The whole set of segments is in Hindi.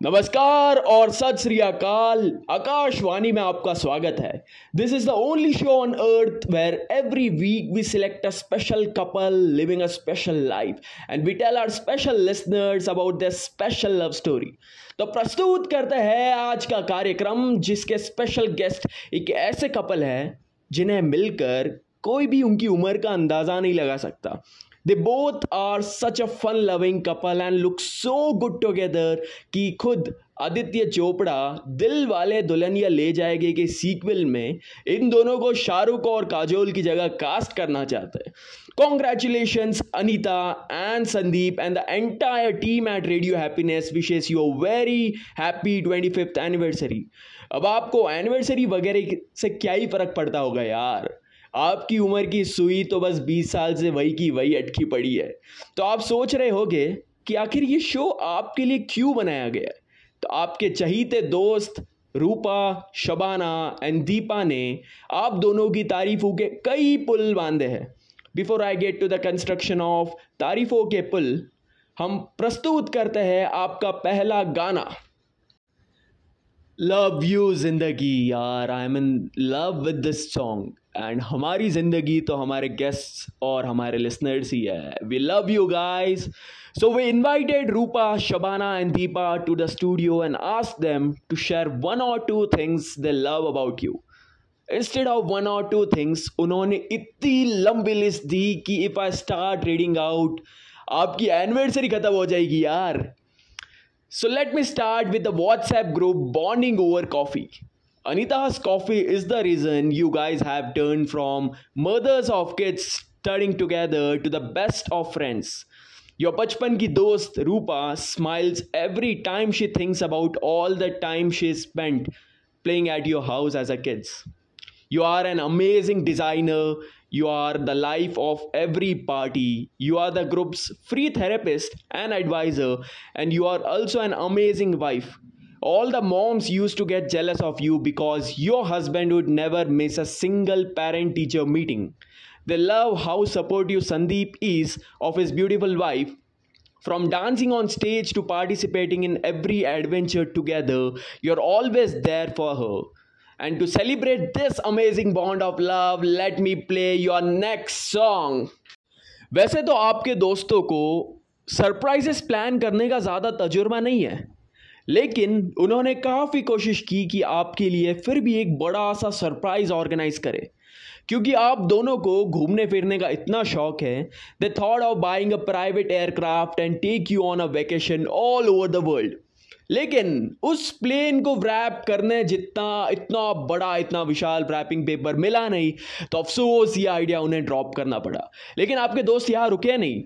नमस्कार और सत श्री अकाल। आकाशवाणी में आपका स्वागत है। This is the only show on earth where every week we select a special couple living a special life and we tell our special listeners about the special love story तो प्रस्तुत करते हैं आज का कार्यक्रम जिसके स्पेशल गेस्ट एक ऐसे कपल है जिन्हें मिलकर कोई भी उनकी उम्र का अंदाज़ा नहीं लगा सकता। They both are such a fun loving couple and look so good together कि खुद आदित्य चोपड़ा दिल वाले दुल्हनिया ले जाएँगे के सीक्वल में इन दोनों को शाहरुख और काजोल की जगह कास्ट करना चाहते हैं। Congratulation Anita and Sandeep and the entire team at radio happiness wishes you very happy twenty fifth anniversary अब आपको एनिवर्सरी वगैरह से क्या ही फ़र्क पड़ता होगा यार? आपकी उम्र की सुई तो बस बीस साल से वही की वही अटकी पड़ी है। तो आप सोच रहे होगे कि आखिर ये शो आपके लिए क्यों बनाया गया? तो आपके चहीते दोस्त रूपा, शबाना एंड दीपा ने आप दोनों की तारीफों के कई पुल बांधे हैं। Before I get to the construction of तारीफों के पुल, हम प्रस्तुत करते हैं आपका पहला गाना। लव यू ज़िंदगी यार I am in love with this song and हमारी ज़िंदगी तो हमारे गेस्ट्स और हमारे लिसनर्स ही है। We love you guys so we invited Rupa Shabana and Deepa to the studio and ask them to share one or two things they love about you instead of one or two things उन्होंने इतनी लंबी लिस्ट दी कि if I start reading out आपकी एनिवर्सरी ख़त्म हो जाएगी यार। So let me start with the WhatsApp group bonding over coffee Anita's coffee is the reason you guys have turned from mothers of kids studying together to the best of friends. Your bachpan ki dost Rupa smiles every time she thinks about all the time she spent playing at your house as a kids. You are an amazing designer. You are the life of every party. You are the group's free therapist and advisor, and you are also an amazing wife all the moms used to get jealous of you because your husband would never miss a single parent teacher meeting. They love how supportive Sandeep is of his beautiful wife. From dancing on stage to participating in every adventure together, you're always there for her. And to celebrate this amazing bond of love, let me play your next song. वैसे तो आपके दोस्तों को सरप्राइजेस प्लान करने का ज़्यादा तजुर्बा नहीं है लेकिन उन्होंने काफ़ी कोशिश की कि आपके लिए फिर भी एक बड़ा सा सरप्राइज़ ऑर्गेनाइज करे। क्योंकि आप दोनों को घूमने फिरने का इतना शौक है the thought of buying a private aircraft and take you on a vacation all over the world लेकिन उस प्लेन को रैप करने जितना, इतना बड़ा, इतना विशाल रैपिंग पेपर मिला नहीं तो अफसोस ये आइडिया उन्हें ड्रॉप करना पड़ा। लेकिन आपके दोस्त यहाँ रुके नहीं।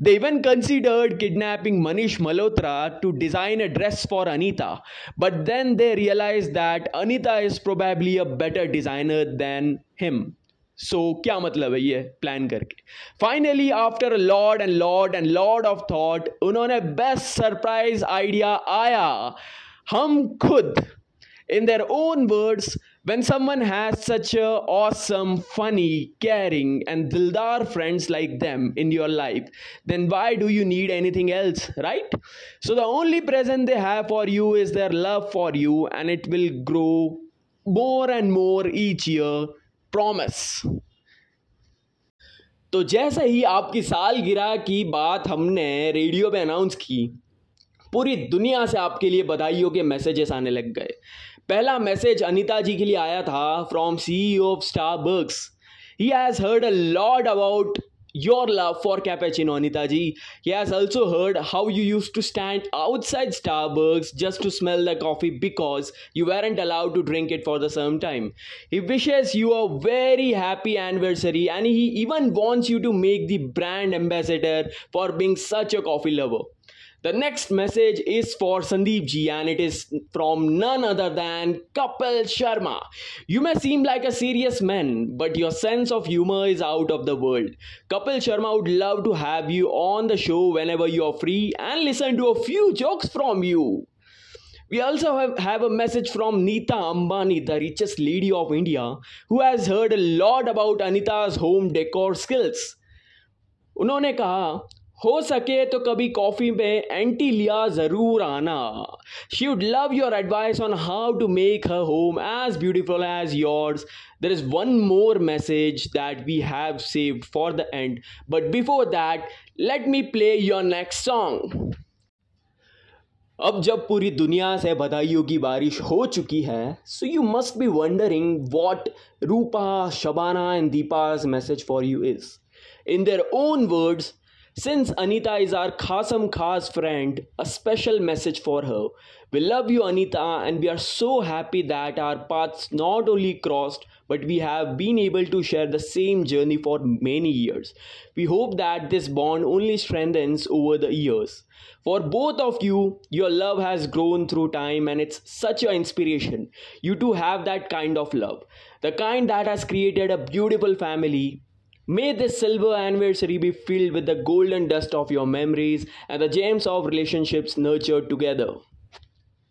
They even considered kidnapping Manish Malhotra to design a dress for Anita, but then they realized that Anita is probably a better designer than him. So so, क्या मतलब है ये प्लान करके finally after lot and lot and lot of thought उन्होंने बेस्ट सरप्राइज़ आइडिया आया हम खुद in their own words when someone has such a awesome, funny, caring, and dildar friends like them in your life, then why do you need anything else, right? So the only present they have for you is their love for you, and it will grow more and more each year. Promise. तो जैसे ही आपकी सालगिरह की बात हमने रेडियो पे अनाउंस की पूरी दुनिया से आपके लिए बधाइयों के मैसेजेस आने लग गए पहला मैसेज अनीता जी के लिए आया था from C of Starbucks he has heard a lot about your love for cappuccino Anita ji he has also heard how you use to stand outside Starbucks just to smell the coffee because you were and allowed to drink it for the same time he wishes you a very happy anniversary and he even wants you to make the brand ambassador for being such a coffee lover the next message is for Sandeep ji and it is from none other than Kapil Sharma. You may seem like a serious man, but your sense of humor is out of the world. Kapil Sharma would love to have you on the show whenever you are free and listen to a few jokes from you. We also have, have a message from Neeta Ambani, the richest lady of India, who has heard a lot about Anita's home decor skills. उन्होंने कहा हो सके तो कभी कॉफ़ी में एंटी लिया ज़रूर आना। She would love your advice on how to make her home as beautiful as yours there is one more message that we have saved for the end. But before that, let me play your next song. अब जब पूरी दुनिया से बधाइयों की बारिश हो चुकी है so you must be wondering what Rupa Shabana and Deepa's message for you is in their own words Since Anita is our Khasam Khas friend, a special message for her. We love you, Anita, and we are so happy that our paths not only crossed, but we have been able to share the same journey for many years. We hope that this bond only strengthens over the years. For both of you, your love has grown through time and it's such an inspiration. You two have that kind of love. The kind that has created a beautiful family May this silver anniversary be filled with the golden dust of your memories and the gems of relationships nurtured together.